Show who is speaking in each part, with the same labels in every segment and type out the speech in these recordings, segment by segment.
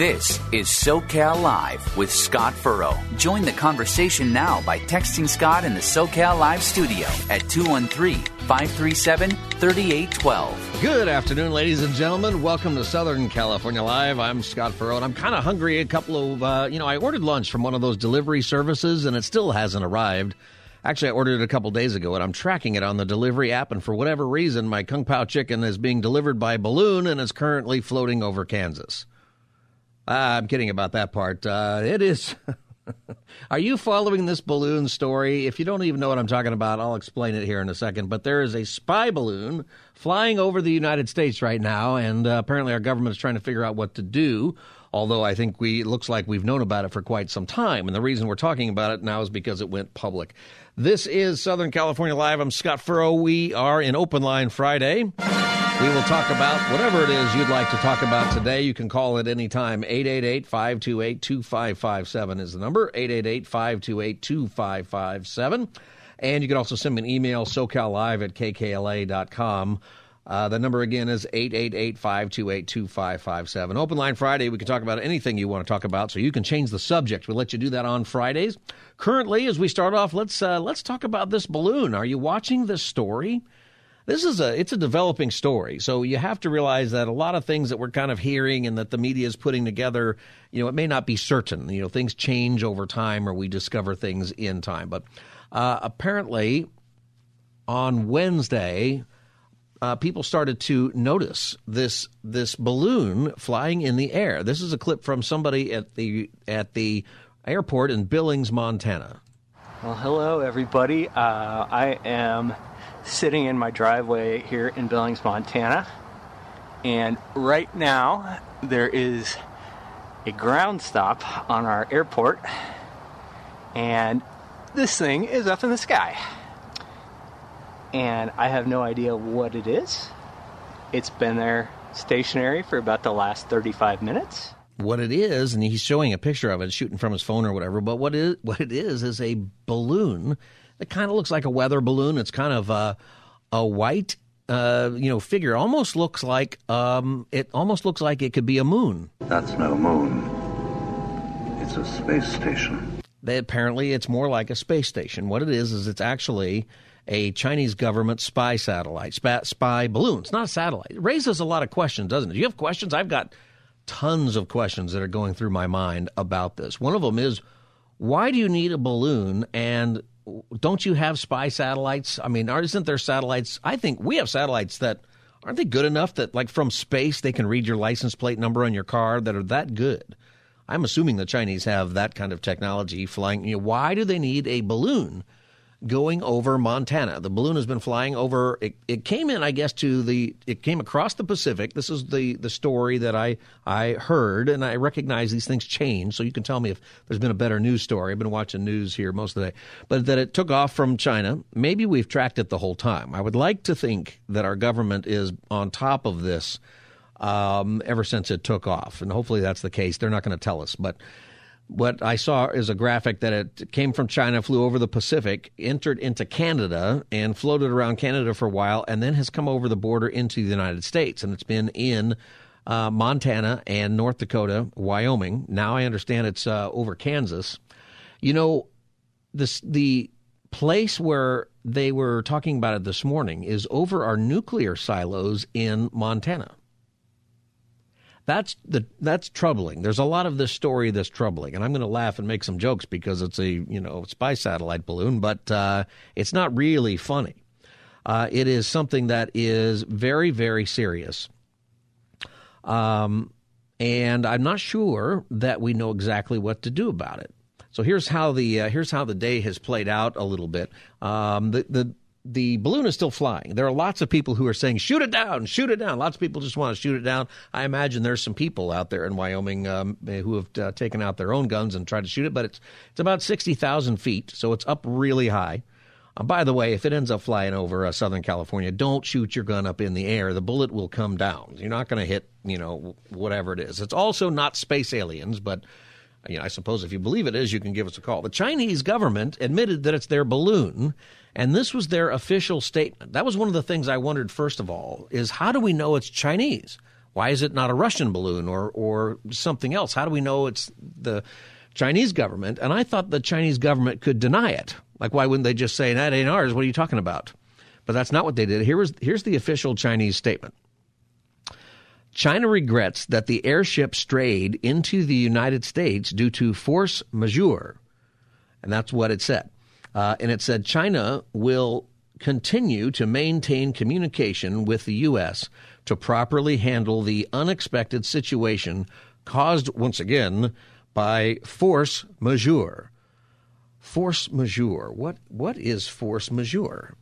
Speaker 1: This is SoCal Live with Scott Furrow. Join the conversation now by texting Scott in the SoCal Live studio at 213 537 3812.
Speaker 2: Good afternoon, ladies and gentlemen. Welcome to Southern California Live. I'm Scott Furrow, and I'm kind of hungry. A couple of, uh, you know, I ordered lunch from one of those delivery services, and it still hasn't arrived. Actually, I ordered it a couple days ago, and I'm tracking it on the delivery app. And for whatever reason, my Kung Pao chicken is being delivered by balloon and is currently floating over Kansas. Uh, I'm kidding about that part. Uh, it is. Are you following this balloon story? If you don't even know what I'm talking about, I'll explain it here in a second. But there is a spy balloon flying over the United States right now, and uh, apparently our government is trying to figure out what to do. Although I think we it looks like we've known about it for quite some time, and the reason we're talking about it now is because it went public. This is Southern California Live. I'm Scott Furrow. We are in Open Line Friday. We will talk about whatever it is you'd like to talk about today. You can call at any time. 888 528 2557 is the number. 888 528 2557. And you can also send me an email, socallive at kkla.com. Uh, the number again is 888 528 2557. Open Line Friday, we can talk about anything you want to talk about, so you can change the subject. We'll let you do that on Fridays. Currently, as we start off, let's, uh, let's talk about this balloon. Are you watching this story? This is a it's a developing story. So you have to realize that a lot of things that we're kind of hearing and that the media is putting together you know it may not be certain. You know things change over time or we discover things in time. But uh, apparently on wednesday uh, people started to notice this this balloon flying in the air. This is a clip from somebody at the at the airport in billings montana.
Speaker 3: Well hello everybody. Uh, i am sitting in my driveway here in Billings, Montana. And right now, there is a ground stop on our airport, and this thing is up in the sky. And I have no idea what it is. It's been there stationary for about the last 35 minutes.
Speaker 2: What it is, and he's showing a picture of it, shooting from his phone or whatever, but what, is, what it is is a balloon it kind of looks like a weather balloon. It's kind of a, a white, uh, you know, figure. Almost looks like um, it almost looks like it could be a moon.
Speaker 4: That's no moon. It's a space station.
Speaker 2: They, apparently, it's more like a space station. What it is is it's actually a Chinese government spy satellite, spy, spy balloon. It's not a satellite. It raises a lot of questions, doesn't it? Do you have questions? I've got tons of questions that are going through my mind about this. One of them is why do you need a balloon and don't you have spy satellites? I mean, isn't there satellites? I think we have satellites that aren't they good enough that, like, from space, they can read your license plate number on your car that are that good. I'm assuming the Chinese have that kind of technology flying. You know, why do they need a balloon going over Montana. The balloon has been flying over. It, it, came in, I guess, to the. It came across the Pacific. This is the the story that I I heard, and I recognize these things change. So you can tell me if there's been a better news story. I've been watching news here most of the day, but that it took off from China. Maybe we've tracked it the whole time. I would like to think that our government is on top of this. Um, ever since it took off, and hopefully that's the case. They're not going to tell us, but what I saw is a graphic that it came from China, flew over the Pacific, entered into Canada, and floated around Canada for a while, and then has come over the border into the United States. And it's been in uh, Montana and North Dakota, Wyoming. Now I understand it's uh, over Kansas. You know, this the place where they were talking about it this morning is over our nuclear silos in Montana. That's the that's troubling. There's a lot of this story that's troubling, and I'm going to laugh and make some jokes because it's a you know spy satellite balloon, but uh, it's not really funny. Uh, it is something that is very very serious, um, and I'm not sure that we know exactly what to do about it. So here's how the uh, here's how the day has played out a little bit. Um, the the the balloon is still flying. There are lots of people who are saying, shoot it down, shoot it down. Lots of people just want to shoot it down. I imagine there's some people out there in Wyoming um, who have uh, taken out their own guns and tried to shoot it, but it's, it's about 60,000 feet, so it's up really high. Uh, by the way, if it ends up flying over uh, Southern California, don't shoot your gun up in the air. The bullet will come down. You're not going to hit, you know, whatever it is. It's also not space aliens, but you know, I suppose if you believe it is, you can give us a call. The Chinese government admitted that it's their balloon, and this was their official statement. That was one of the things I wondered first of all is how do we know it's Chinese? Why is it not a Russian balloon or or something else? How do we know it's the Chinese government? And I thought the Chinese government could deny it. Like why wouldn't they just say that ain't ours? What are you talking about? But that's not what they did. Here was here's the official Chinese statement. China regrets that the airship strayed into the United States due to force majeure. And that's what it said. Uh, and it said China will continue to maintain communication with the U.S. to properly handle the unexpected situation caused, once again, by force majeure. Force majeure. What, what is force majeure?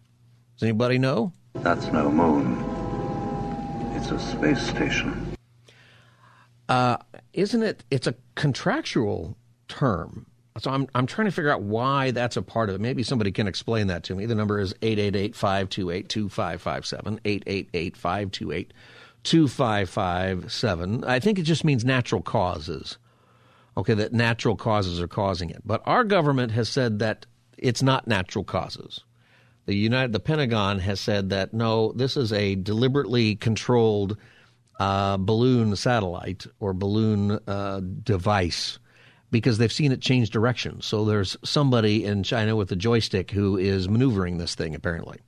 Speaker 2: Does anybody know?
Speaker 4: That's no moon. It's a space station.
Speaker 2: Uh, isn't it? It's a contractual term. So I'm I'm trying to figure out why that's a part of it. Maybe somebody can explain that to me. The number is 888-528-2557, 888-528-2557. I think it just means natural causes. Okay, that natural causes are causing it. But our government has said that it's not natural causes. The United, the Pentagon has said that no, this is a deliberately controlled uh, balloon satellite or balloon uh, device because they've seen it change direction. So there's somebody in China with a joystick who is maneuvering this thing apparently,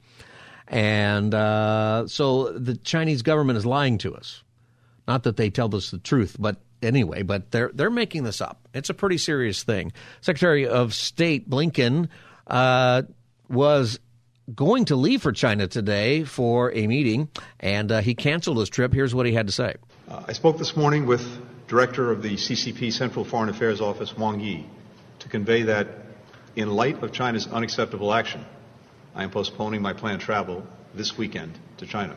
Speaker 2: and uh, so the Chinese government is lying to us. Not that they tell us the truth, but anyway, but they're they're making this up. It's a pretty serious thing. Secretary of State Blinken uh, was going to leave for China today for a meeting, and uh, he canceled his trip. Here's what he had to say.
Speaker 5: Uh, I spoke this morning with Director of the CCP Central Foreign Affairs Office, Wang Yi, to convey that in light of China's unacceptable action, I am postponing my planned travel this weekend to China.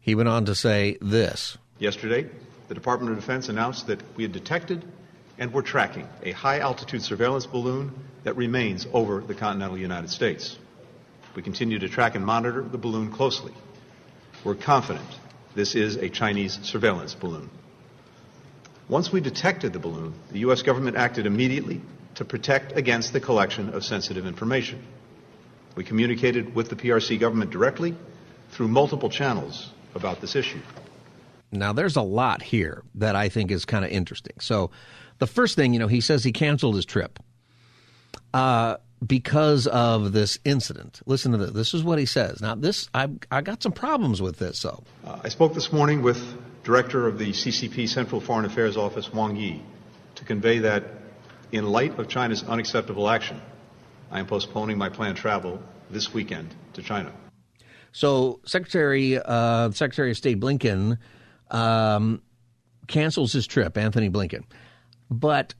Speaker 2: He went on to say this.
Speaker 5: Yesterday, the Department of Defense announced that we had detected and were tracking a high altitude surveillance balloon that remains over the continental United States. We continue to track and monitor the balloon closely. We're confident this is a Chinese surveillance balloon. Once we detected the balloon, the U.S. government acted immediately to protect against the collection of sensitive information. We communicated with the PRC government directly through multiple channels about this issue.
Speaker 2: Now, there's a lot here that I think is kind of interesting. So, the first thing, you know, he says he canceled his trip. Uh, because of this incident. Listen to this. This is what he says. Now, this I I got some problems with this. So
Speaker 5: uh, I spoke this morning with Director of the CCP Central Foreign Affairs Office, Wang Yi, to convey that in light of China's unacceptable action, I am postponing my planned travel this weekend to China.
Speaker 2: So Secretary uh, Secretary of State Blinken um, cancels his trip. Antony Blinken, but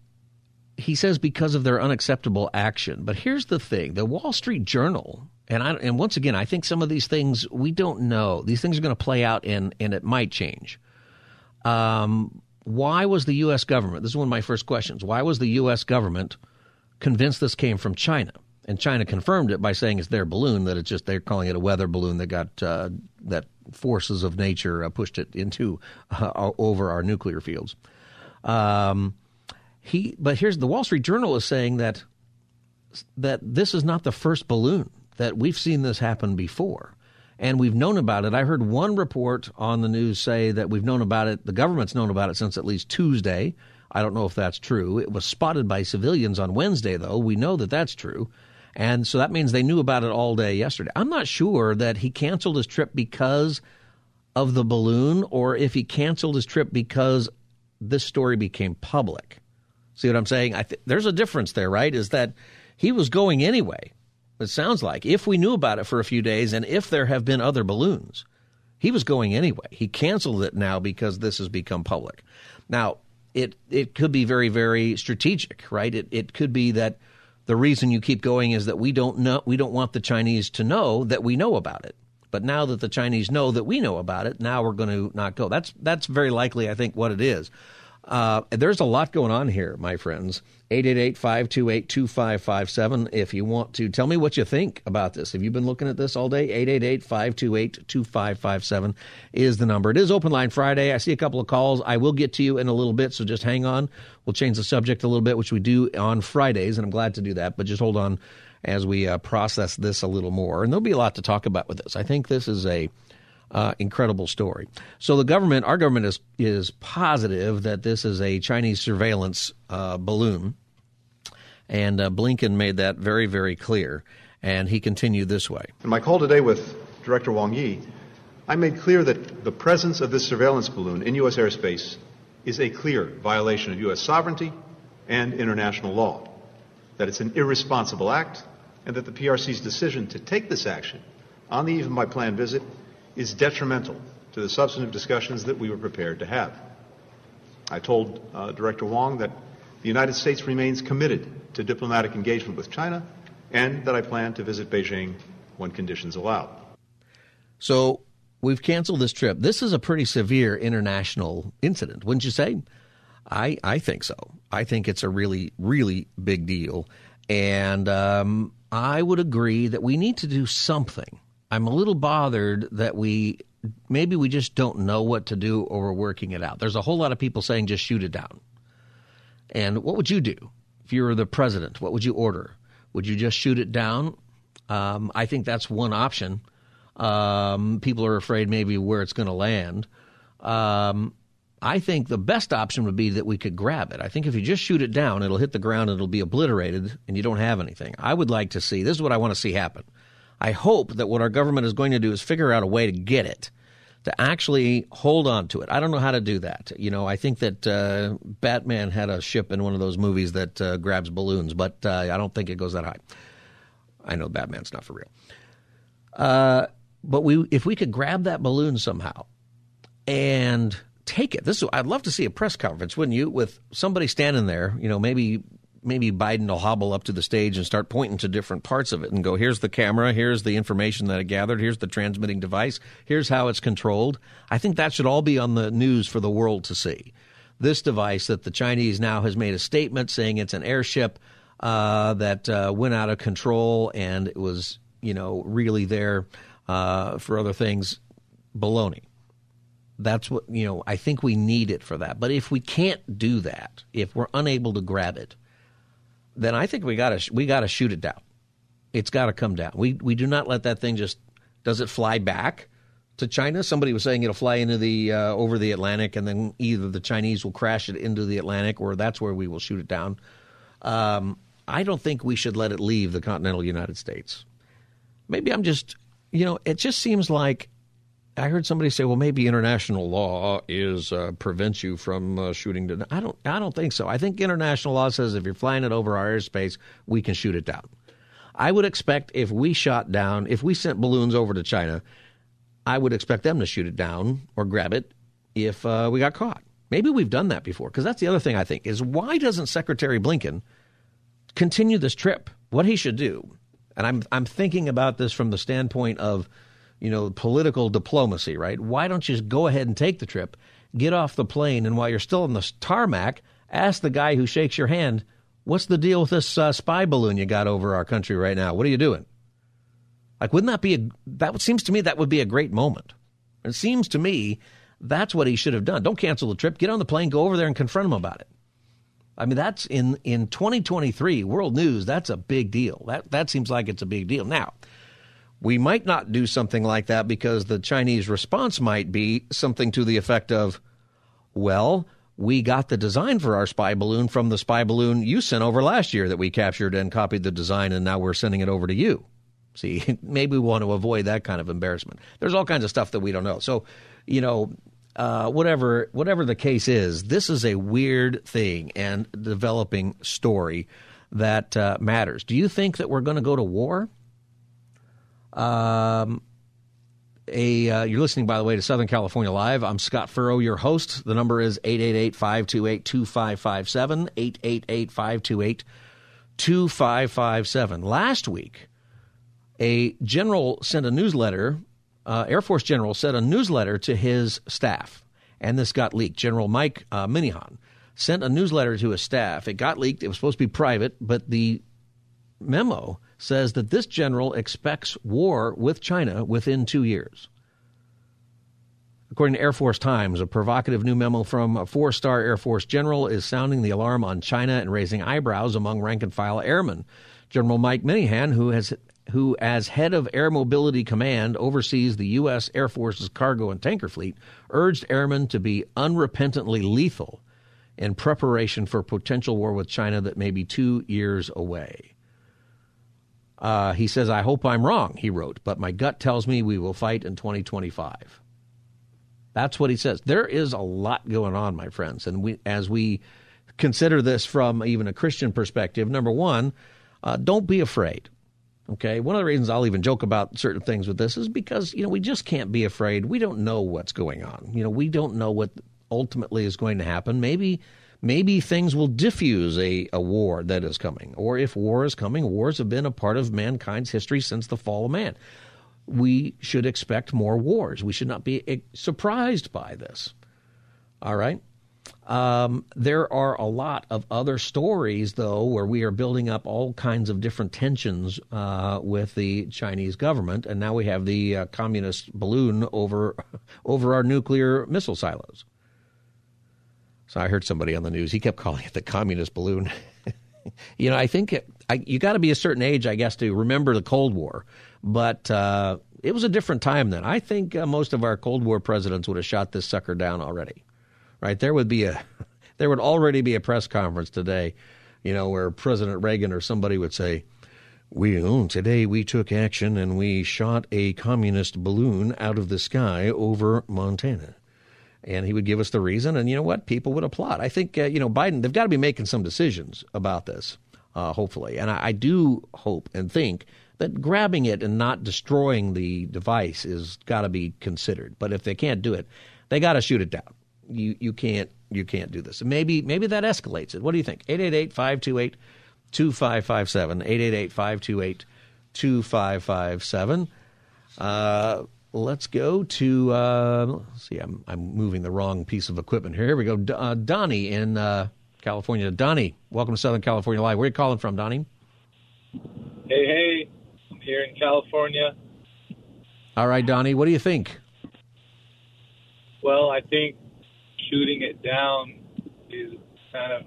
Speaker 2: he says because of their unacceptable action. But here's the thing: the Wall Street Journal, and I, and once again, I think some of these things we don't know. These things are going to play out, and and it might change. Um, why was the U.S. government? This is one of my first questions. Why was the U.S. government convinced this came from China? And China confirmed it by saying it's their balloon. That it's just they're calling it a weather balloon that got uh, that forces of nature uh, pushed it into uh, over our nuclear fields. Um, he, but here's the Wall Street Journal is saying that that this is not the first balloon that we've seen this happen before, and we've known about it. I heard one report on the news say that we've known about it. The government's known about it since at least Tuesday. I don't know if that's true. It was spotted by civilians on Wednesday, though. We know that that's true. And so that means they knew about it all day yesterday. I'm not sure that he canceled his trip because of the balloon or if he canceled his trip because this story became public. See what I'm saying? Th- there's a difference there, right? Is that he was going anyway. It sounds like if we knew about it for a few days and if there have been other balloons, he was going anyway. He canceled it now because this has become public. Now, it it could be very very strategic, right? It it could be that the reason you keep going is that we don't know, we don't want the Chinese to know that we know about it. But now that the Chinese know that we know about it, now we're going to not go. That's that's very likely, I think, what it is. Uh, there's a lot going on here, my friends. 888-528-2557 if you want to tell me what you think about this. Have you been looking at this all day? 888-528-2557 is the number. It is Open Line Friday. I see a couple of calls. I will get to you in a little bit, so just hang on. We'll change the subject a little bit, which we do on Fridays, and I'm glad to do that, but just hold on as we uh, process this a little more. And there'll be a lot to talk about with this. I think this is a uh, incredible story. So the government, our government is is positive that this is a Chinese surveillance uh, balloon, and uh, Blinken made that very very clear. And he continued this way.
Speaker 5: In my call today with Director Wang Yi, I made clear that the presence of this surveillance balloon in U.S. airspace is a clear violation of U.S. sovereignty and international law, that it's an irresponsible act, and that the PRC's decision to take this action on the eve of my planned visit is detrimental to the substantive discussions that we were prepared to have. I told uh, Director Wang that the United States remains committed to diplomatic engagement with China and that I plan to visit Beijing when conditions allow.
Speaker 2: So we've canceled this trip. This is a pretty severe international incident, wouldn't you say? I, I think so. I think it's a really, really big deal. And um, I would agree that we need to do something I'm a little bothered that we maybe we just don't know what to do or we're working it out. There's a whole lot of people saying just shoot it down. And what would you do if you were the president? What would you order? Would you just shoot it down? Um, I think that's one option. Um, people are afraid maybe where it's going to land. Um, I think the best option would be that we could grab it. I think if you just shoot it down, it'll hit the ground, and it'll be obliterated, and you don't have anything. I would like to see this is what I want to see happen. I hope that what our government is going to do is figure out a way to get it, to actually hold on to it. I don't know how to do that. You know, I think that uh, Batman had a ship in one of those movies that uh, grabs balloons, but uh, I don't think it goes that high. I know Batman's not for real. Uh, but we, if we could grab that balloon somehow and take it, this is, I'd love to see a press conference, wouldn't you, with somebody standing there, you know, maybe maybe Biden will hobble up to the stage and start pointing to different parts of it and go, here's the camera, here's the information that I gathered, here's the transmitting device, here's how it's controlled. I think that should all be on the news for the world to see. This device that the Chinese now has made a statement saying it's an airship uh, that uh, went out of control and it was, you know, really there uh, for other things. Baloney. That's what, you know, I think we need it for that. But if we can't do that, if we're unable to grab it, then I think we got to we got to shoot it down. It's got to come down. We we do not let that thing just does it fly back to China? Somebody was saying it'll fly into the uh, over the Atlantic, and then either the Chinese will crash it into the Atlantic, or that's where we will shoot it down. Um, I don't think we should let it leave the continental United States. Maybe I'm just, you know, it just seems like I heard somebody say, "Well, maybe international law is uh, prevents you from uh, shooting." To, I don't. I don't think so. I think international law says if you're flying it over our airspace, we can shoot it down. I would expect if we shot down, if we sent balloons over to China, I would expect them to shoot it down or grab it if uh, we got caught. Maybe we've done that before. Because that's the other thing I think is why doesn't Secretary Blinken continue this trip? What he should do, and I'm I'm thinking about this from the standpoint of you know, political diplomacy, right? Why don't you just go ahead and take the trip, get off the plane, and while you're still on the tarmac, ask the guy who shakes your hand, what's the deal with this uh, spy balloon you got over our country right now? What are you doing? Like, wouldn't that be a, that seems to me that would be a great moment. It seems to me that's what he should have done. Don't cancel the trip. Get on the plane, go over there and confront him about it. I mean, that's in, in 2023 world news. That's a big deal. That, that seems like it's a big deal. Now, we might not do something like that because the Chinese response might be something to the effect of, well, we got the design for our spy balloon from the spy balloon you sent over last year that we captured and copied the design, and now we're sending it over to you. See, maybe we want to avoid that kind of embarrassment. There's all kinds of stuff that we don't know. So, you know, uh, whatever whatever the case is, this is a weird thing and developing story that uh, matters. Do you think that we're going to go to war? Um, a uh, you're listening, by the way, to Southern California Live. I'm Scott Furrow, your host. The number is 888 528 2557. 888 528 2557. Last week, a general sent a newsletter, uh, Air Force general sent a newsletter to his staff, and this got leaked. General Mike uh, Minihan sent a newsletter to his staff. It got leaked. It was supposed to be private, but the memo says that this general expects war with China within two years. According to Air Force Times, a provocative new memo from a four star Air Force general is sounding the alarm on China and raising eyebrows among rank and file airmen. General Mike Minihan, who has who, as head of Air Mobility Command, oversees the U.S. Air Force's cargo and tanker fleet, urged airmen to be unrepentantly lethal in preparation for potential war with China that may be two years away. Uh, he says, I hope I'm wrong, he wrote, but my gut tells me we will fight in 2025. That's what he says. There is a lot going on, my friends. And we, as we consider this from even a Christian perspective, number one, uh, don't be afraid. Okay. One of the reasons I'll even joke about certain things with this is because, you know, we just can't be afraid. We don't know what's going on. You know, we don't know what ultimately is going to happen. Maybe maybe things will diffuse a, a war that is coming. Or if war is coming, wars have been a part of mankind's history since the fall of man. We should expect more wars. We should not be surprised by this. All right? Um, there are a lot of other stories, though, where we are building up all kinds of different tensions uh, with the Chinese government, and now we have the uh, communist balloon over over our nuclear missile silos. So I heard somebody on the news. He kept calling it the communist balloon. you know, I think it, I, you got to be a certain age, I guess, to remember the Cold War. But uh, it was a different time then. I think uh, most of our Cold War presidents would have shot this sucker down already. Right? There would be a, there would already be a press conference today, you know, where President Reagan or somebody would say, we oh, today we took action and we shot a communist balloon out of the sky over Montana and he would give us the reason. And you know what? People would applaud. I think uh, you know Biden. They've got to be making some decisions about this, uh, hopefully. And I, I, do hope and think that grabbing it and not destroying the device is got to be considered. But if they can't do it, they got to shoot it down. You you can't you can't do this. Maybe maybe that escalates it. What do you think? 888-528-2557. 888-528-2557. Uh, let's go to uh, let's see i'm i'm moving the wrong piece of equipment here. Here we go. Uh, donnie in uh, california. Donnie welcome to southern california live. Where are you calling from donnie?
Speaker 6: Hey hey. I'm here in california.
Speaker 2: All right donnie what do you think?
Speaker 6: Well i think shooting it down is kind of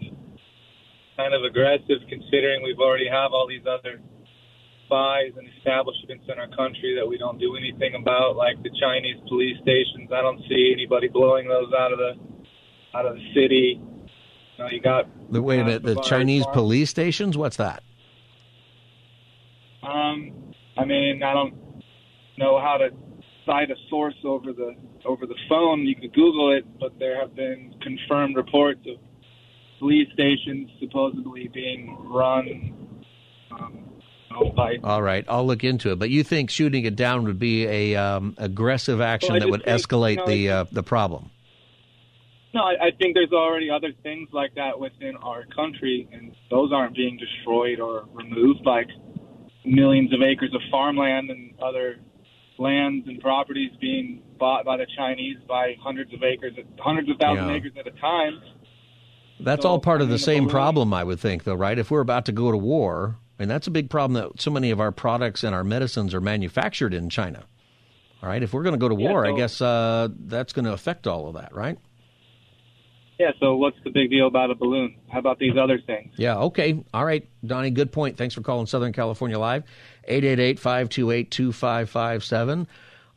Speaker 6: kind of aggressive considering we've already have all these other and establishments in our country that we don't do anything about, like the Chinese police stations. I don't see anybody blowing those out of the out of the city. You, know, you got
Speaker 2: the wait a minute. The Chinese farm. police stations. What's that?
Speaker 6: Um, I mean, I don't know how to cite a source over the over the phone. You could Google it, but there have been confirmed reports of police stations supposedly being run um,
Speaker 2: all right, I'll look into it. But you think shooting it down would be a um, aggressive action well, that would think, escalate you know, the uh, the problem?
Speaker 6: No, I, I think there's already other things like that within our country, and those aren't being destroyed or removed, like millions of acres of farmland and other lands and properties being bought by the Chinese by hundreds of acres, hundreds of thousands yeah. acres at a time.
Speaker 2: That's so, all part of the same problem, I would think, though, right? If we're about to go to war, and that's a big problem that so many of our products and our medicines are manufactured in China. All right, if we're going to go to war, yeah, so, I guess uh, that's going to affect all of that, right?
Speaker 6: Yeah, so what's the big deal about a balloon? How about these other things?
Speaker 2: Yeah, okay. All right, Donnie, good point. Thanks for calling Southern California Live. 888-528-2557.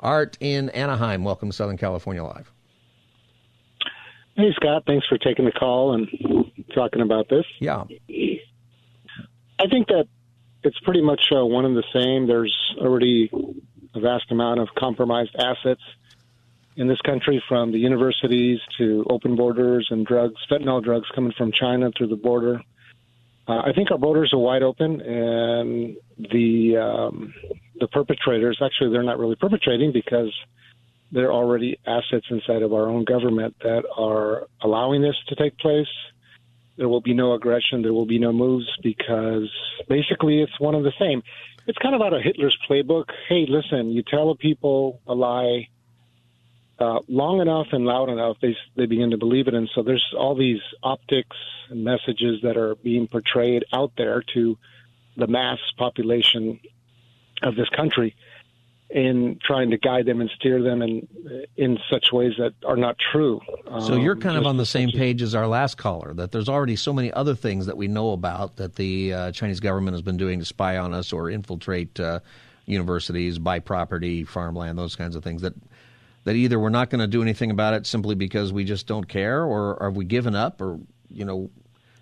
Speaker 2: Art in Anaheim, welcome to Southern California Live.
Speaker 7: Hey, Scott. Thanks for taking the call and talking about this.
Speaker 2: Yeah.
Speaker 7: I think that it's pretty much uh, one and the same. There's already a vast amount of compromised assets in this country, from the universities to open borders and drugs, fentanyl drugs coming from China through the border. Uh, I think our borders are wide open, and the um, the perpetrators actually they're not really perpetrating because there are already assets inside of our own government that are allowing this to take place there will be no aggression, there will be no moves because basically it's one of the same. It's kind of out of Hitler's playbook. Hey, listen, you tell people a lie uh, long enough and loud enough, they they begin to believe it, and so there's all these optics and messages that are being portrayed out there to the mass population of this country in trying to guide them and steer them in in such ways that are not true.
Speaker 2: So you're um, kind of on the same page as our last caller that there's already so many other things that we know about that the uh, Chinese government has been doing to spy on us or infiltrate uh, universities, buy property, farmland, those kinds of things that that either we're not going to do anything about it simply because we just don't care or are we given up or you know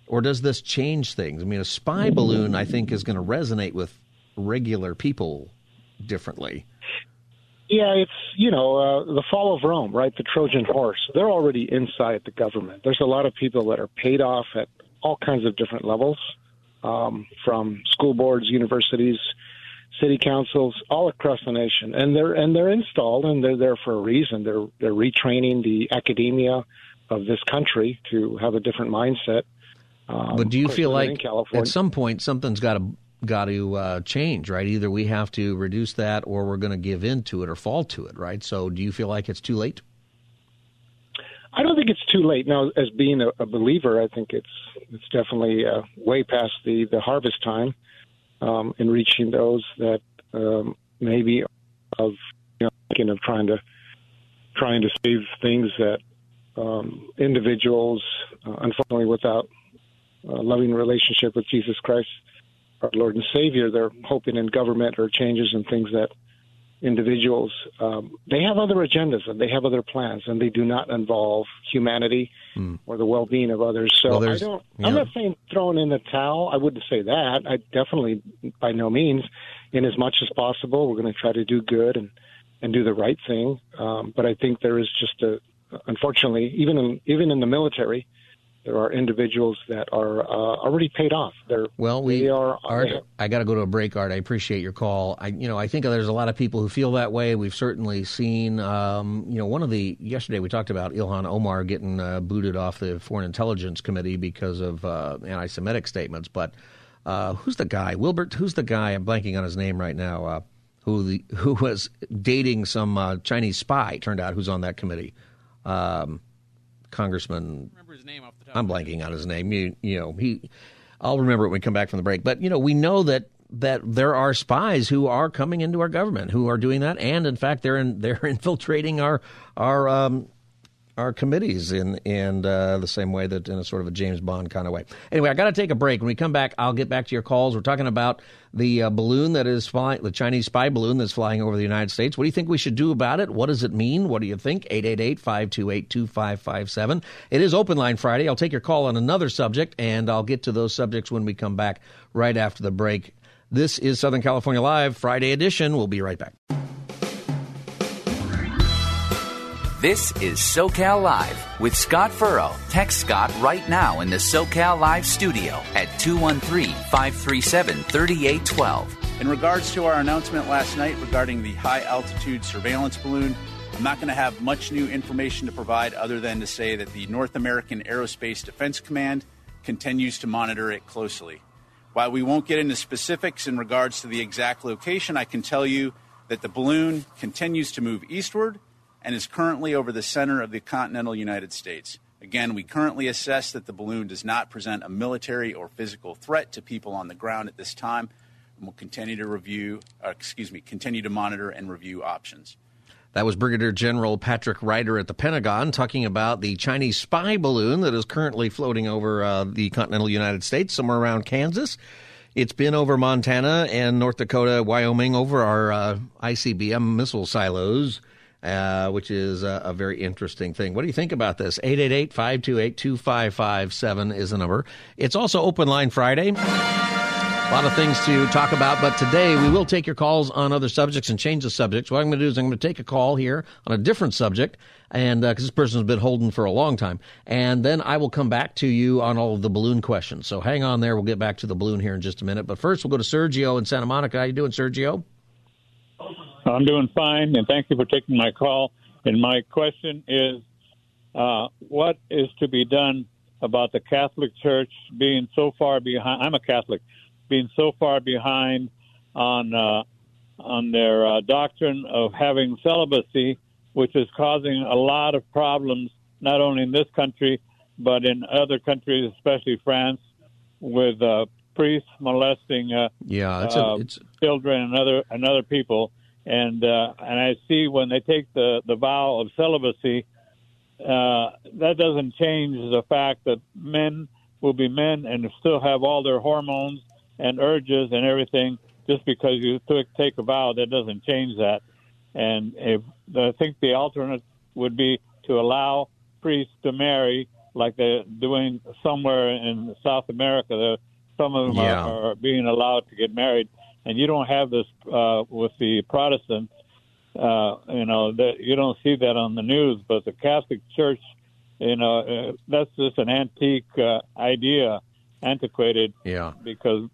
Speaker 2: or does this change things? I mean, a spy balloon I think is going to resonate with regular people differently.
Speaker 7: Yeah, it's you know uh, the fall of Rome, right? The Trojan horse. They're already inside the government. There's a lot of people that are paid off at all kinds of different levels, um, from school boards, universities, city councils, all across the nation, and they're and they're installed and they're there for a reason. They're they're retraining the academia of this country to have a different mindset.
Speaker 2: Um, but do you feel like at some point something's got to got to uh, change, right? Either we have to reduce that or we're going to give in to it or fall to it, right? So do you feel like it's too late?
Speaker 7: I don't think it's too late. Now, as being a, a believer, I think it's it's definitely uh, way past the, the harvest time um, in reaching those that um, maybe of you know thinking of trying to trying to save things that um, individuals, uh, unfortunately, without a loving relationship with Jesus Christ, our Lord and Savior, they're hoping in government or changes and things that individuals um, they have other agendas and they have other plans and they do not involve humanity mm. or the well-being of others. So well, i don't i'm not saying throwing in the towel. I wouldn't say that. I definitely by no means in as much as possible we're going to try to do good and and do the right thing. Um, but i think there is just a unfortunately even in even in the military there are individuals that are uh, already paid off. They're,
Speaker 2: well, we they are. Art, I got to go to a break, Art. I appreciate your call. I, you know, I think there's a lot of people who feel that way. We've certainly seen, um, you know, one of the yesterday we talked about Ilhan Omar getting uh, booted off the Foreign Intelligence Committee because of uh, anti-Semitic statements. But uh, who's the guy? Wilbert. Who's the guy? I'm blanking on his name right now. Uh, who the, who was dating some uh, Chinese spy? Turned out who's on that committee. Um, Congressman. I'm blanking on his name. You, you know, he. I'll remember it when we come back from the break. But you know, we know that that there are spies who are coming into our government who are doing that, and in fact, they're in, they're infiltrating our our um, our committees in in uh, the same way that in a sort of a James Bond kind of way. Anyway, I got to take a break. When we come back, I'll get back to your calls. We're talking about the uh, balloon that is flying, the Chinese spy balloon that's flying over the United States. What do you think we should do about it? What does it mean? What do you think? 888-528-2557. It is Open Line Friday. I'll take your call on another subject, and I'll get to those subjects when we come back right after the break. This is Southern California Live, Friday edition. We'll be right back.
Speaker 1: This is SoCal Live with Scott Furrow. Text Scott right now in the SoCal Live studio at 213 537 3812.
Speaker 8: In regards to our announcement last night regarding the high altitude surveillance balloon, I'm not going to have much new information to provide other than to say that the North American Aerospace Defense Command continues to monitor it closely. While we won't get into specifics in regards to the exact location, I can tell you that the balloon continues to move eastward and is currently over the center of the continental United States. Again, we currently assess that the balloon does not present a military or physical threat to people on the ground at this time, and we'll continue to review, uh, excuse me, continue to monitor and review options.
Speaker 2: That was Brigadier General Patrick Ryder at the Pentagon talking about the Chinese spy balloon that is currently floating over uh, the continental United States, somewhere around Kansas. It's been over Montana and North Dakota, Wyoming, over our uh, ICBM missile silos uh, which is a, a, very interesting thing. What do you think about this? 888 528 2557 is the number. It's also Open Line Friday. A lot of things to talk about, but today we will take your calls on other subjects and change the subject. What I'm going to do is I'm going to take a call here on a different subject, and because uh, this person's been holding for a long time, and then I will come back to you on all of the balloon questions. So hang on there. We'll get back to the balloon here in just a minute. But first, we'll go to Sergio in Santa Monica. How you doing, Sergio?
Speaker 9: I'm doing fine, and thank you for taking my call. And my question is, uh, what is to be done about the Catholic Church being so far behind. I'm a Catholic, being so far behind on uh, on their uh, doctrine of having celibacy, which is causing a lot of problems not only in this country but in other countries, especially France, with uh, priests molesting uh,
Speaker 2: yeah, it's
Speaker 9: uh,
Speaker 2: a, it's
Speaker 9: children and other and other people. And uh, and I see when they take the the vow of celibacy, uh, that doesn't change the fact that men will be men and still have all their hormones and urges and everything. Just because you took, take a vow, that doesn't change that. And if I think the alternate would be to allow priests to marry like they're doing somewhere in South America. There, some of them
Speaker 2: Yeah.
Speaker 9: are, are being allowed to get married, and you don't have this uh, with the Protestants. Uh, you know, that you don't see that on the news, but the Catholic Church, you know, uh, that's just an antique uh, idea, antiquated,
Speaker 2: yeah.
Speaker 9: because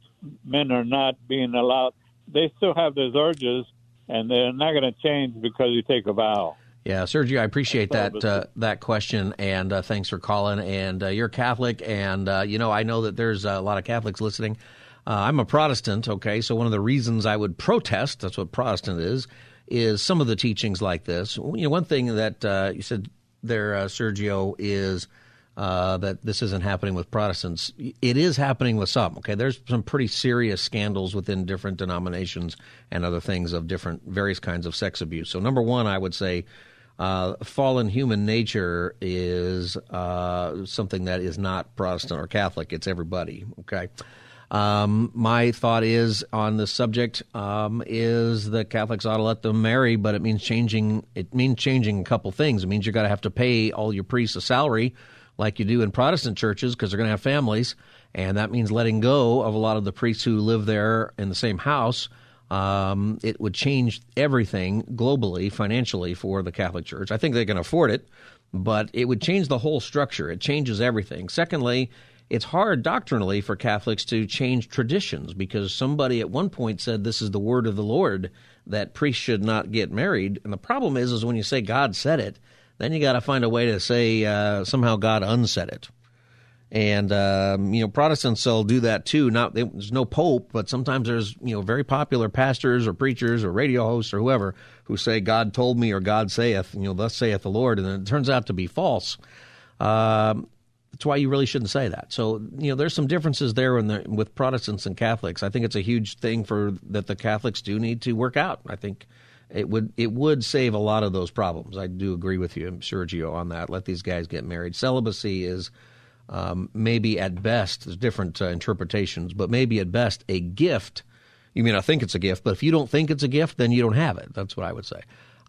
Speaker 9: men are not being allowed. They still have those urges, and they're not going to change because you take a vow.
Speaker 2: Yeah, Sergio, I appreciate that uh, that question, and uh, thanks for calling. And uh, you're Catholic, and uh, you know I know that there's a lot of Catholics listening. Uh, I'm a Protestant, okay, so one of the reasons I would protest—that's what Protestant is—is some of the teachings like this. You know, one thing that uh, you said there, uh, Sergio, is uh, that this isn't happening with Protestants. It is happening with some. Okay, there's some pretty serious scandals within different denominations and other things of different various kinds of sex abuse. So number one, I would say. Uh, fallen human nature is uh, something that is not Protestant or Catholic. It's everybody. Okay. Um, my thought is on the subject um, is that Catholics ought to let them marry, but it means changing. It means changing a couple things. It means you're going to have to pay all your priests a salary, like you do in Protestant churches, because they're going to have families, and that means letting go of a lot of the priests who live there in the same house. Um, it would change everything globally, financially for the Catholic Church. I think they can afford it, but it would change the whole structure. It changes everything. Secondly, it's hard doctrinally for Catholics to change traditions because somebody at one point said this is the word of the Lord that priests should not get married. And the problem is, is when you say God said it, then you got to find a way to say uh, somehow God unsaid it. And um, you know, Protestants will do that too. Not there's no pope, but sometimes there's you know very popular pastors or preachers or radio hosts or whoever who say God told me or God saith, you know, thus saith the Lord, and it turns out to be false. Um, that's why you really shouldn't say that. So you know, there's some differences there in the, with Protestants and Catholics. I think it's a huge thing for that the Catholics do need to work out. I think it would it would save a lot of those problems. I do agree with you, Sergio, on that. Let these guys get married. Celibacy is um, maybe at best, there's different uh, interpretations, but maybe at best a gift. You may not think it's a gift, but if you don't think it's a gift, then you don't have it. That's what I would say.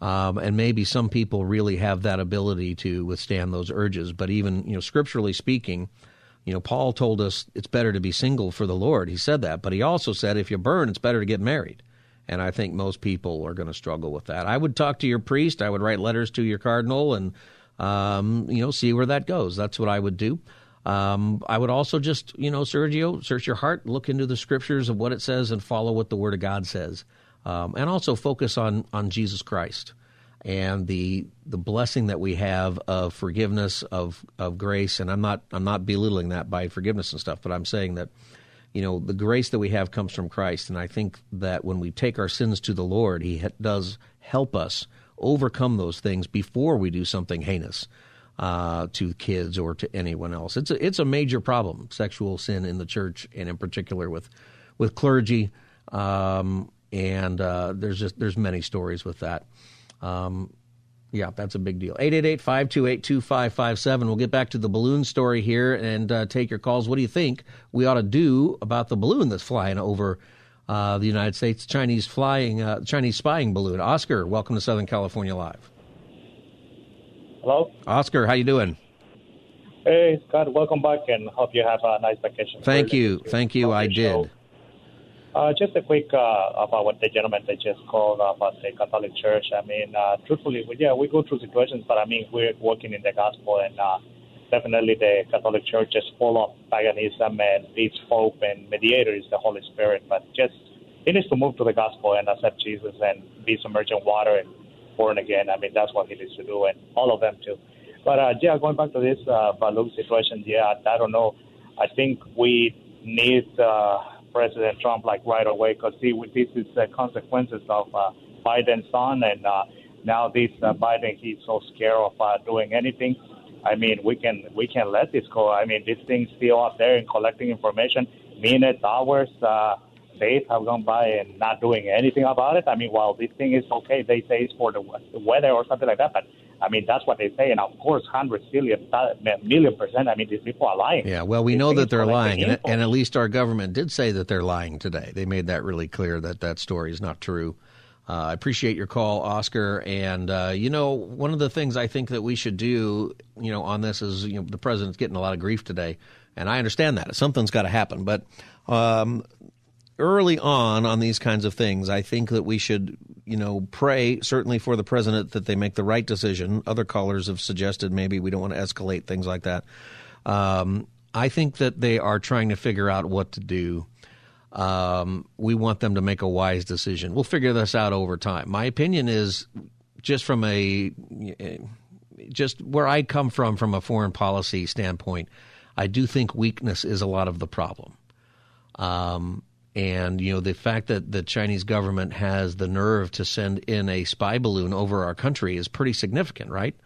Speaker 2: Um, and maybe some people really have that ability to withstand those urges. But even, you know, scripturally speaking, you know, Paul told us it's better to be single for the Lord. He said that. But he also said if you burn, it's better to get married. And I think most people are going to struggle with that. I would talk to your priest. I would write letters to your cardinal and, um, you know, see where that goes. That's what I would do. Um, I would also just, you know, Sergio, search your heart, look into the scriptures of what it says, and follow what the Word of God says, um, and also focus on on Jesus Christ and the the blessing that we have of forgiveness of of grace. And I'm not I'm not belittling that by forgiveness and stuff, but I'm saying that you know the grace that we have comes from Christ, and I think that when we take our sins to the Lord, He ha- does help us overcome those things before we do something heinous uh, to kids or to anyone else. It's a, it's a major problem, sexual sin in the church, and in particular with with clergy. Um, and uh, there's just there's many stories with that. Um, yeah, that's a big deal. 888-528-2557. We'll get back to the balloon story here and uh, take your calls. What do you think we ought to do about the balloon that's flying over uh, the United States? Chinese flying, uh, Chinese spying balloon. Oscar, welcome to Southern California Live.
Speaker 10: Hello.
Speaker 2: Oscar, how you doing?
Speaker 10: Hey, Scott. Welcome back, and hope you have a nice vacation.
Speaker 2: Thank you, thank you. I did.
Speaker 10: Uh, just a quick uh, about what the gentleman that just called about the Catholic Church. I mean, uh, truthfully, we- yeah, we go through situations, but I mean, we're working in the gospel, and uh, definitely the Catholic Church is full of paganism, and its hope and mediator is the Holy Spirit. But just he needs to move to the gospel and accept Jesus and be submerged in water and born again. I mean, that's what he needs to do, and all of them too. But uh, yeah, going back to this uh, balloon situation, yeah, I don't know. I think we need uh, President Trump like right away because see, this is the consequences of uh, Biden's son, and uh, now this uh, Biden he's so scared of doing anything. I mean, we can we can let this go. I mean, this thing's still up there and collecting information. Minutes, hours, uh, days have gone by and not doing anything about it. I mean, while this thing is okay, they say it's for the weather or something like that, but I mean, that's what they say. And of course, hundreds, billion, million percent. I mean, these people are lying.
Speaker 2: Yeah, well, we know that they're lying. And, and, at least our government did say that they're lying today. They made that really clear that that story is not true. Uh, I appreciate your call, Oscar. And, uh, you know, one of the things I think that we should do, you know, on this is, you know, the president's getting a lot of grief today. And I understand that. Something's got to happen. But um, early on on these kinds of things, I think that we should, you know, pray certainly for the president that they make the right decision. Other callers have suggested maybe we don't want to escalate things like that. Um, I think that they are trying to figure out what to do. Um, we want them to make a wise decision. We'll figure this out over time. My opinion is just from a just where I come from from a foreign policy standpoint. I do think weakness is a lot of the problem. Um, and you know the fact that the Chinese government has the nerve to send in a spy balloon over our country is pretty significant, right?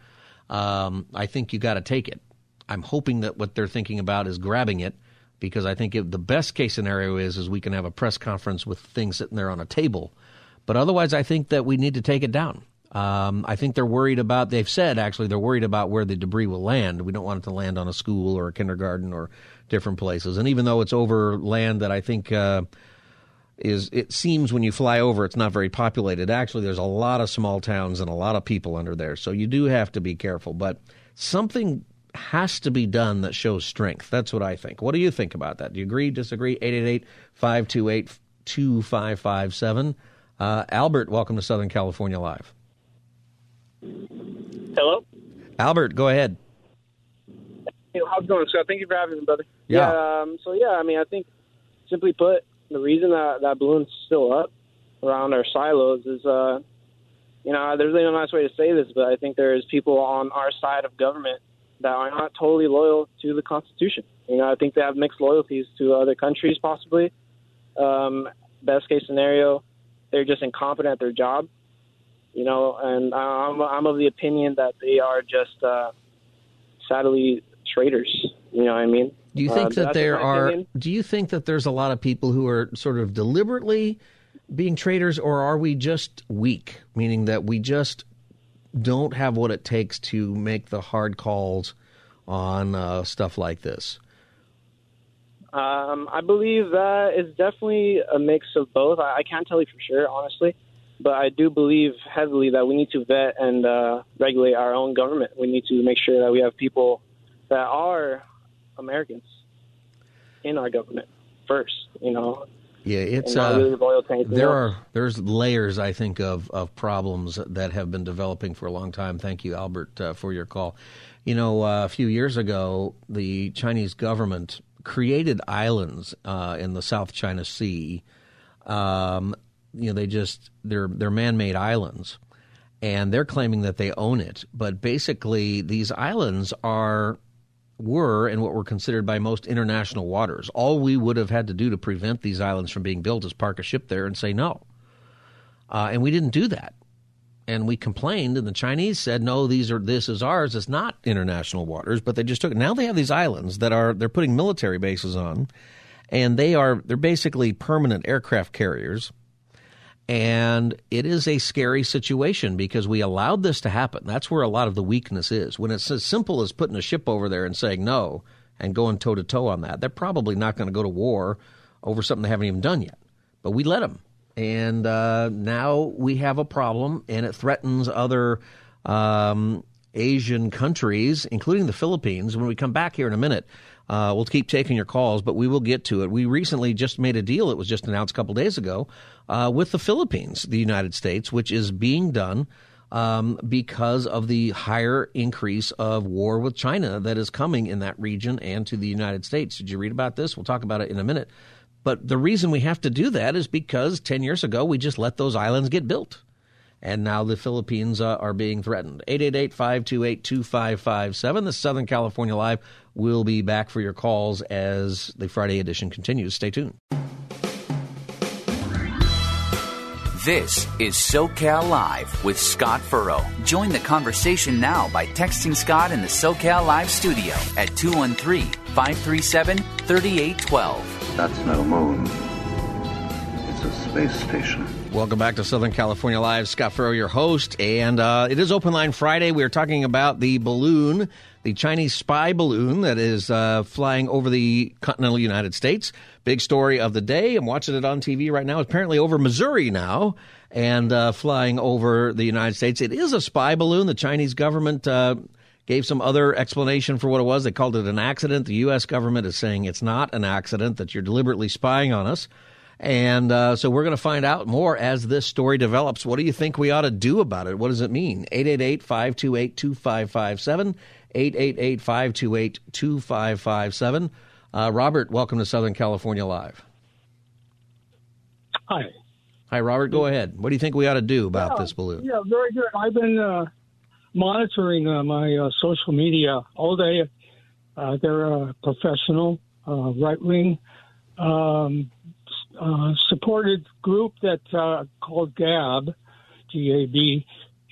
Speaker 2: Um, I think you got to take it. I'm hoping that what they're thinking about is grabbing it, because I think the best case scenario is is we can have a press conference with things sitting there on a table. But otherwise, I think that we need to take it down. Um, I think they're worried about. They've said actually they're worried about where the debris will land. We don't want it to land on a school or a kindergarten or different places. And even though it's over land that I think uh, is, it seems when you fly over, it's not very populated. Actually, there's a lot of small towns and a lot of people under there. So you do have to be careful. But something has to be done that shows strength. That's what I think. What do you think about that? Do you agree, disagree? 888 528 2557. Uh, Albert, welcome to Southern California Live.
Speaker 11: Hello?
Speaker 2: Albert, go ahead.
Speaker 11: Hey, how's it going, Scott? Thank you for having me, brother.
Speaker 2: Yeah.
Speaker 11: yeah um, so, yeah, I mean, I think, simply put, the reason that that balloon's still up around our silos is, uh, you know, there's really no nice way to say this, but I think there's people on our side of government that are not totally loyal to the Constitution. You know, I think they have mixed loyalties to other countries, possibly. Um, best case scenario, they're just incompetent at their job. You know, and I'm I'm of the opinion that they are just uh, sadly traitors. You know what I mean?
Speaker 2: Do you think uh, that there are? Opinion. Do you think that there's a lot of people who are sort of deliberately being traitors, or are we just weak, meaning that we just don't have what it takes to make the hard calls on uh, stuff like this?
Speaker 11: Um, I believe that it's definitely a mix of both. I, I, can't tell you for sure, honestly, but I do believe heavily that we need to vet and uh, regulate our own government. We need to make sure that we have people that are Americans in our government first. You know,
Speaker 2: yeah, it's uh,
Speaker 11: really
Speaker 2: there are there's layers I think of of problems that have been developing for a long time. Thank you, Albert, uh, for your call. You know, uh, a few years ago, the Chinese government created islands uh, in the South China Sea. Um, you know, they just they're they're man-made islands, and they're claiming that they own it. But basically, these islands are were in what were considered by most international waters. All we would have had to do to prevent these islands from being built is park a ship there and say no. Uh, and we didn't do that. And we complained, and the Chinese said, "No, these are this is ours. It's not international waters." But they just took it. Now they have these islands that are they're putting military bases on, and they are they're basically permanent aircraft carriers and it is a scary situation because we allowed this to happen. That's where a lot of the weakness is. When it's as simple as putting a ship over there and saying no and going toe to toe on that, they're probably not going to go to war over something they haven't even done yet. But we let them. And uh, now we have a problem, and it threatens other um, Asian countries, including the Philippines. When we come back here in a minute, uh, we'll keep taking your calls, but we will get to it. We recently just made a deal. It was just announced a couple days ago uh, with the Philippines, the United States, which is being done um, because of the higher increase of war with China that is coming in that region and to the United States. Did you read about this? We'll talk about it in a minute. But the reason we have to do that is because 10 years ago, we just let those islands get built. And now the Philippines uh, are being threatened. 888 528 2557. The Southern California Live will be back for your calls as the Friday edition continues. Stay tuned.
Speaker 1: This is SoCal Live with Scott Furrow. Join the conversation now by texting Scott in the SoCal Live studio at 213 537 3812.
Speaker 4: That's no moon. It's a space station.
Speaker 2: Welcome back to Southern California Live. Scott Farrow, your host. And uh, it is Open Line Friday. We are talking about the balloon, the Chinese spy balloon that is uh, flying over the continental United States. Big story of the day. I'm watching it on TV right now. It's apparently over Missouri now and uh, flying over the United States. It is a spy balloon. The Chinese government uh, gave some other explanation for what it was. They called it an accident. The U.S. government is saying it's not an accident, that you're deliberately spying on us. And uh, so we're going to find out more as this story develops. What do you think we ought to do about it? What does it mean? 888 528 2557. 888 528 2557. Uh, Robert, welcome to Southern California Live.
Speaker 12: Hi.
Speaker 2: Hi, Robert. Go ahead. What do you think we ought to do about
Speaker 12: yeah,
Speaker 2: this balloon?
Speaker 12: Yeah, very good. I've been uh, monitoring uh, my uh, social media all day. Uh, they're a professional, uh, right wing um, supported group that called GAB, G A B.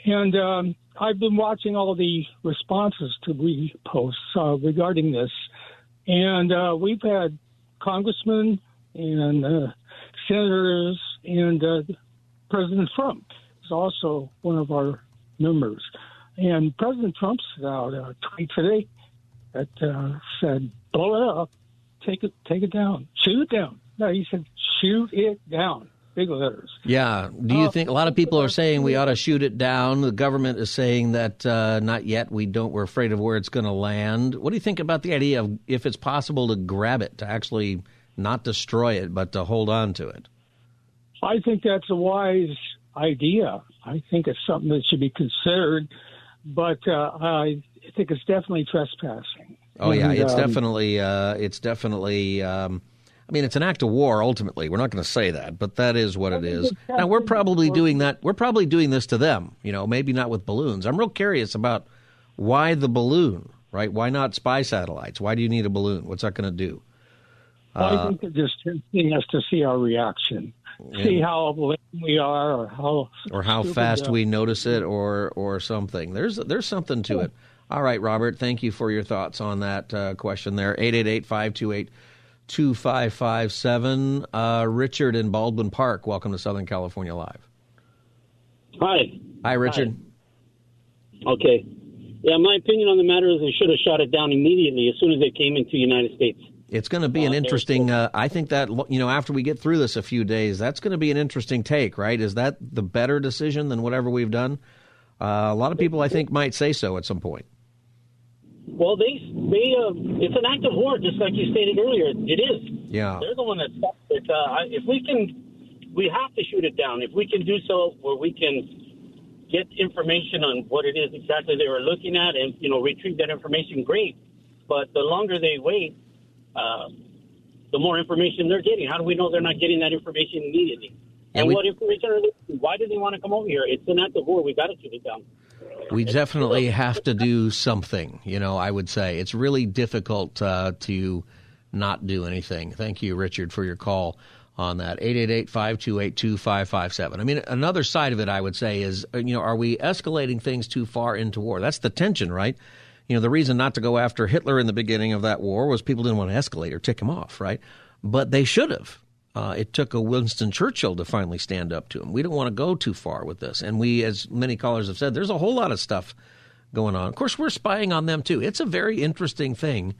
Speaker 12: And um, I've been watching all the responses to reposts posts regarding this. And uh, we've had congressmen and uh, senators, and uh, President Trump is also one of our members. And President Trump sent out a tweet today that uh, said, "Blow it up, take it, take it down, shoot it down." No, he said, "Shoot it down." big letters.
Speaker 2: Yeah. Do you uh, think a lot of people are saying we ought to shoot it down? The government is saying that uh, not yet. We don't. We're afraid of where it's going to land. What do you think about the idea of if it's possible to grab it, to actually not destroy it, but to hold on to it?
Speaker 12: I think that's a wise idea. I think it's something that should be considered, but uh, I think it's definitely trespassing.
Speaker 2: Oh yeah, and, it's um, definitely uh, it's definitely. Um, I mean, it's an act of war. Ultimately, we're not going to say that, but that is what it is. Now, we're probably doing that. We're probably doing this to them. You know, maybe not with balloons. I'm real curious about why the balloon, right? Why not spy satellites? Why do you need a balloon? What's that going to do?
Speaker 12: Well, I think they're just testing us to see our reaction, see how we are, or how
Speaker 2: or how fast we notice it, or or something. There's there's something to it. All right, Robert. Thank you for your thoughts on that uh, question. There, eight eight eight five two eight. 2557. Uh, Richard in Baldwin Park, welcome to Southern California Live.
Speaker 13: Hi.
Speaker 2: Hi, Richard.
Speaker 13: Hi. Okay. Yeah, my opinion on the matter is they should have shot it down immediately as soon as they came into the United States.
Speaker 2: It's going to be an uh, interesting. Uh, I think that you know after we get through this a few days, that's going to be an interesting take, right? Is that the better decision than whatever we've done? Uh, a lot of people, I think, might say so at some point.
Speaker 13: Well, they they uh, it's an act of war, just like you stated earlier. It is.
Speaker 2: Yeah.
Speaker 13: They're the one that stopped it. Uh, if we can, we have to shoot it down. If we can do so, where we can get information on what it is exactly they were looking at, and you know, retrieve that information, great. But the longer they wait, uh, the more information they're getting. How do we know they're not getting that information immediately? And, and we, what information are they? Getting? Why do they want to come over here? It's an act of war. We got to shoot it down.
Speaker 2: We definitely have to do something. You know, I would say it's really difficult uh, to not do anything. Thank you, Richard, for your call on that 888-528-2557. I mean, another side of it, I would say, is uh, you know, are we escalating things too far into war? That's the tension, right? You know, the reason not to go after Hitler in the beginning of that war was people didn't want to escalate or tick him off, right? But they should have. Uh, it took a Winston Churchill to finally stand up to him. We don't want to go too far with this. And we, as many callers have said, there's a whole lot of stuff going on. Of course, we're spying on them too. It's a very interesting thing.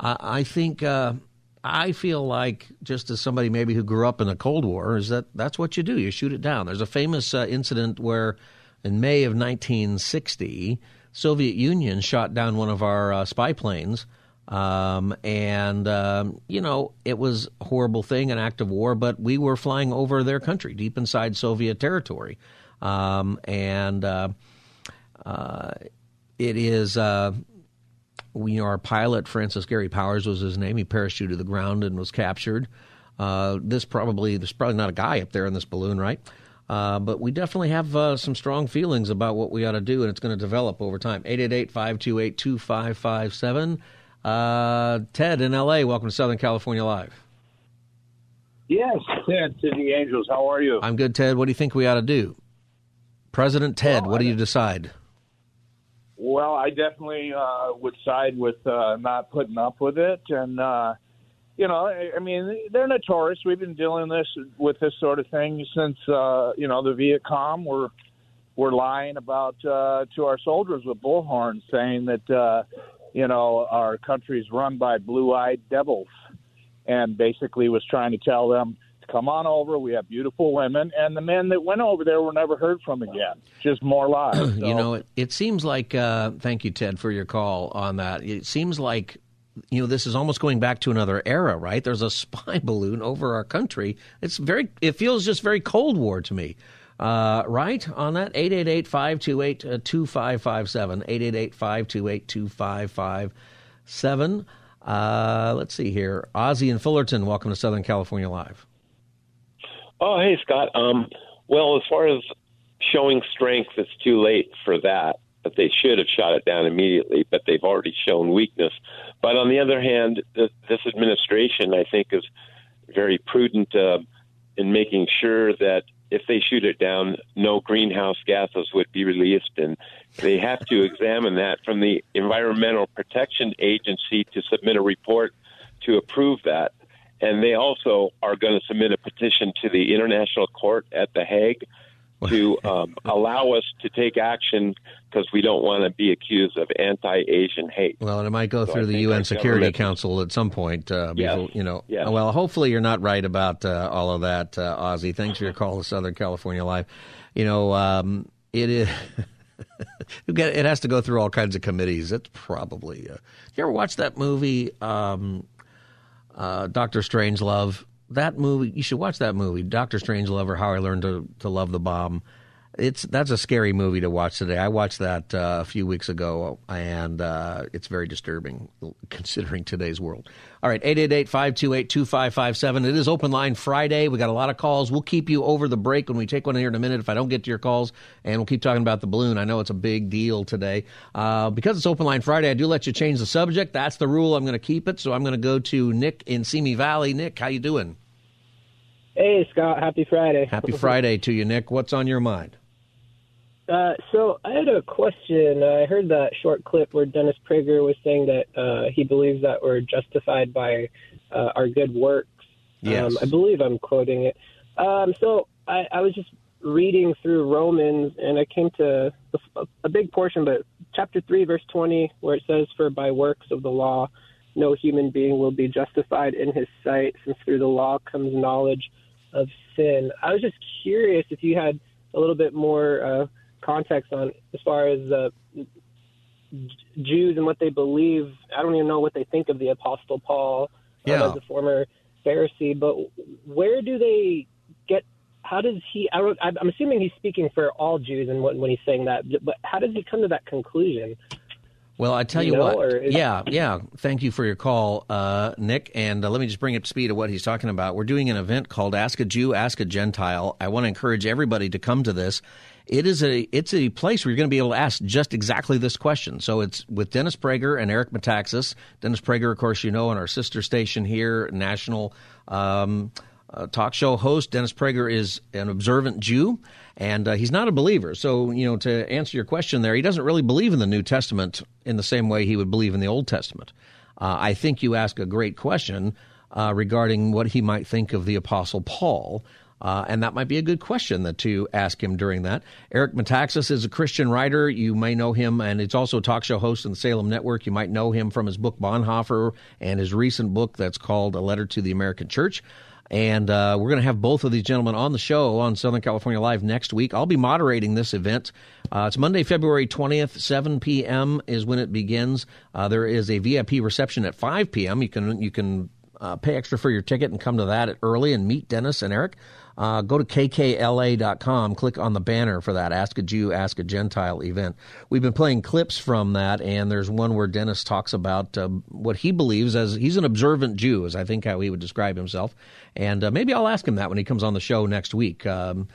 Speaker 2: Uh, I think, uh, I feel like, just as somebody maybe who grew up in the Cold War, is that that's what you do. You shoot it down. There's a famous uh, incident where in May of 1960, Soviet Union shot down one of our uh, spy planes um, and, um, you know, it was a horrible thing, an act of war, but we were flying over their country, deep inside Soviet territory. Um, and uh, uh, it is, uh, we, you know, our pilot, Francis Gary Powers was his name. He parachuted to the ground and was captured. Uh, this probably, there's probably not a guy up there in this balloon, right? Uh, but we definitely have uh, some strong feelings about what we ought to do, and it's going to develop over time. 888 528 2557. Uh, Ted in LA, welcome to Southern California Live.
Speaker 14: Yes, Ted to the Angels. How are you?
Speaker 2: I'm good, Ted. What do you think we ought to do? President Ted,
Speaker 14: Well,
Speaker 2: what do you decide?
Speaker 14: Well, I definitely uh, would side with uh, not putting up with it, and uh, you know, I, I mean, they're notorious. We've been dealing this with this sort of thing since uh, you know the Viet Cong were were lying about uh, to our soldiers with bullhorns, saying that uh, you know our country's run by blue-eyed devils, and basically was trying to tell them to come on over. We have beautiful women, and the men that went over there were never heard from again. Just more lies.
Speaker 2: you know, it, it seems like, uh, thank you, Ted, for your call on that. It seems like, you know, this is almost going back to another era, right? There's a spy balloon over our country. It's very, it feels just very Cold War to me. Uh, right on that 888-528-2557 888-528-2557 uh, let's see here ozzy and fullerton welcome to southern california live
Speaker 15: Oh, hey, Scott. Um, well, as far as showing strength, it's too late for that. But they should have shot it down immediately. But they've already shown weakness. But on the other hand, th- this administration, I think, is very prudent uh, in making sure that if they shoot it down, no greenhouse gases would be released, and they have to examine that from the Environmental Protection Agency to submit a report to approve that. And they also are going to submit a petition to the International Court at The Hague to um, allow us to take action because we don't want to be accused of anti-Asian hate.
Speaker 2: Well, and it might go
Speaker 15: So I
Speaker 2: through the UN Security Council at some point. Uh,
Speaker 15: Yes.
Speaker 2: before, you know.
Speaker 15: Yes.
Speaker 2: Well, hopefully you're not right about uh, all of that, uh, Ozzy. Thanks for your call to Southern California Live. You know, um, it is. it has to go through all kinds of committees. It's probably. Uh, you ever watch that movie, um, uh, Doctor Strangelove? That movie, you should watch that movie, Doctor Strangelove, or How I Learned to to Love the Bomb. It's that's a scary movie to watch today. I watched that uh, a few weeks ago, and uh, it's very disturbing considering today's world. All right, 888-528-2557. It is Open Line Friday. We got a lot of calls. We'll keep you over the break when we take one in here in a minute if I don't get to your calls, and we'll keep talking about the balloon. I know it's a big deal today. Uh, because it's Open Line Friday, I do let you change the subject. That's the rule. I'm going to keep it, so I'm going to go to Nick in Simi Valley. Nick, how you doing?
Speaker 11: Hey, Scott. Happy Friday.
Speaker 2: Happy Friday to you, Nick. What's on your mind?
Speaker 11: Uh, so I had a question. I heard that short clip where Dennis Prager was saying that uh, he believes that we're justified by uh, our good works.
Speaker 2: Yes.
Speaker 11: Um, I believe I'm quoting it. Um, so I, I was just reading through Romans, and I came to a, a big portion, but chapter 3, verse 20, where it says, For by works of the law, no human being will be justified in his sight, since through the law comes knowledge of sin. I was just curious if you had a little bit more uh, context on as far as uh, Jews and what they believe. I don't even know what they think of the Apostle Paul um,
Speaker 2: Yeah.
Speaker 11: as a former Pharisee, but where do they get? How does he? I I'm assuming he's speaking for all Jews, and when, when he's saying that, but how does he come to that conclusion?
Speaker 2: Well, I tell
Speaker 11: You
Speaker 2: you,
Speaker 11: know,
Speaker 2: what. yeah, yeah. Thank you for your call, uh, Nick. And uh, let me just bring up speed of what he's talking about. We're doing an event called Ask a Jew, Ask a Gentile. I want to encourage everybody to come to this. It is a it's a place where you're going to be able to ask just exactly this question. So it's with Dennis Prager and Eric Metaxas. Dennis Prager, of course, you know, on our sister station here, national. Um, uh, talk show host. Dennis Prager is an observant Jew, and uh, he's not a believer. So, you know, to answer your question there, he doesn't really believe in the New Testament in the same way he would believe in the Old Testament. Uh, I think you ask a great question uh, regarding what he might think of the Apostle Paul. Uh, and that might be a good question that to ask him during that. Eric Metaxas is a Christian writer. You may know him, and it's also a talk show host in the Salem Network. You might know him from his book Bonhoeffer and his recent book that's called A Letter to the American Church. And uh, we're going to have both of these gentlemen on the show on Southern California Live next week. I'll be moderating this event. Uh, it's Monday, February 20th, 7 p.m. is when it begins. Uh, there is a VIP reception at 5 p.m. You can you can uh, pay extra for your ticket and come to that early and meet Dennis and Eric. Uh, go to kkla.com, click on the banner for that Ask a Jew, Ask a Gentile event. We've been playing clips from that, and there's one where Dennis talks about uh, what he believes as he's an observant Jew, is I think how he would describe himself. And uh, maybe I'll ask him that when he comes on the show next week. Um,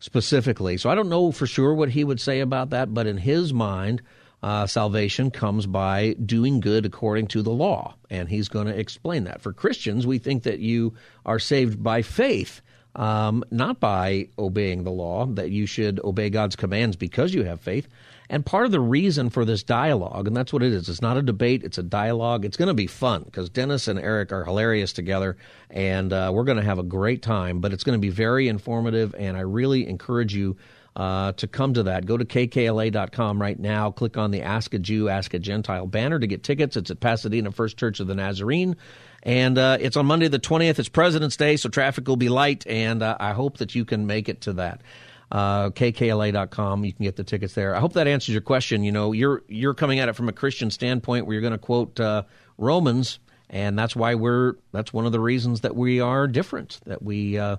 Speaker 2: specifically. So I don't know for sure what he would say about that, but in his mind, uh, salvation comes by doing good according to the law. And he's going to explain that. For Christians, we think that you are saved by faith. Um, not by obeying the law, that you should obey God's commands because you have faith. And part of the reason for this dialogue, and that's what it is, it's not a debate, it's a dialogue. It's going to be fun because Dennis and Eric are hilarious together, and uh, we're going to have a great time, but it's going to be very informative, and I really encourage you uh, to come to that. Go to kkla.com right now. Click on the Ask a Jew, Ask a Gentile banner to get tickets. It's at Pasadena First Church of the Nazarene. And uh, it's on Monday the 20th. It's President's Day, so traffic will be light, and uh, I hope that you can make it to that. Uh, kkla.com. You can get the tickets there. I hope that answers your question. You know, you're you're coming at it from a Christian standpoint, where you're going to quote uh, Romans, and that's why we're that's one of the reasons that we are different. That we uh,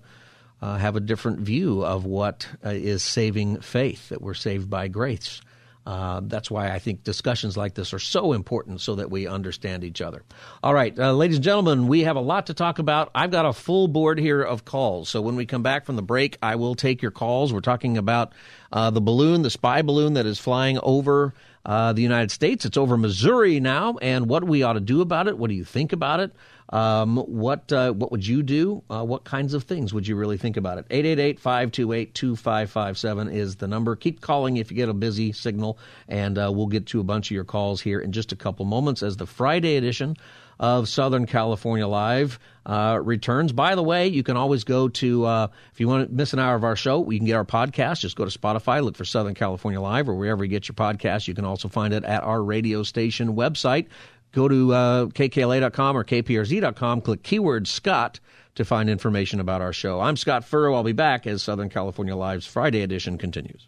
Speaker 2: uh, have a different view of what is saving faith, that we're saved by grace. Uh, that's why I think discussions like this are so important so that we understand each other. All right, uh, ladies and gentlemen, we have a lot to talk about. I've got a full board here of calls. So when we come back from the break, I will take your calls. We're talking about uh, the balloon, the spy balloon that is flying over uh, the United States. It's over Missouri now, and what we ought to do about it. What do you think about it? Um, what uh, what would you do? Uh, what kinds of things would you really think about it? 888-528-2557 is the number. Keep calling if you get a busy signal, and uh, we'll get to a bunch of your calls here in just a couple moments as the Friday edition of Southern California Live uh, returns. By the way, you can always go to, uh, if you want to miss an hour of our show, you can get our podcast. Just go to Spotify, look for Southern California Live, or wherever you get your podcast. You can also find it at our radio station website. Go to uh, kkla.com or kprz.com, click keyword Scott to find information about our show. I'm Scott Furrow. I'll be back as Southern California Live's Friday edition continues.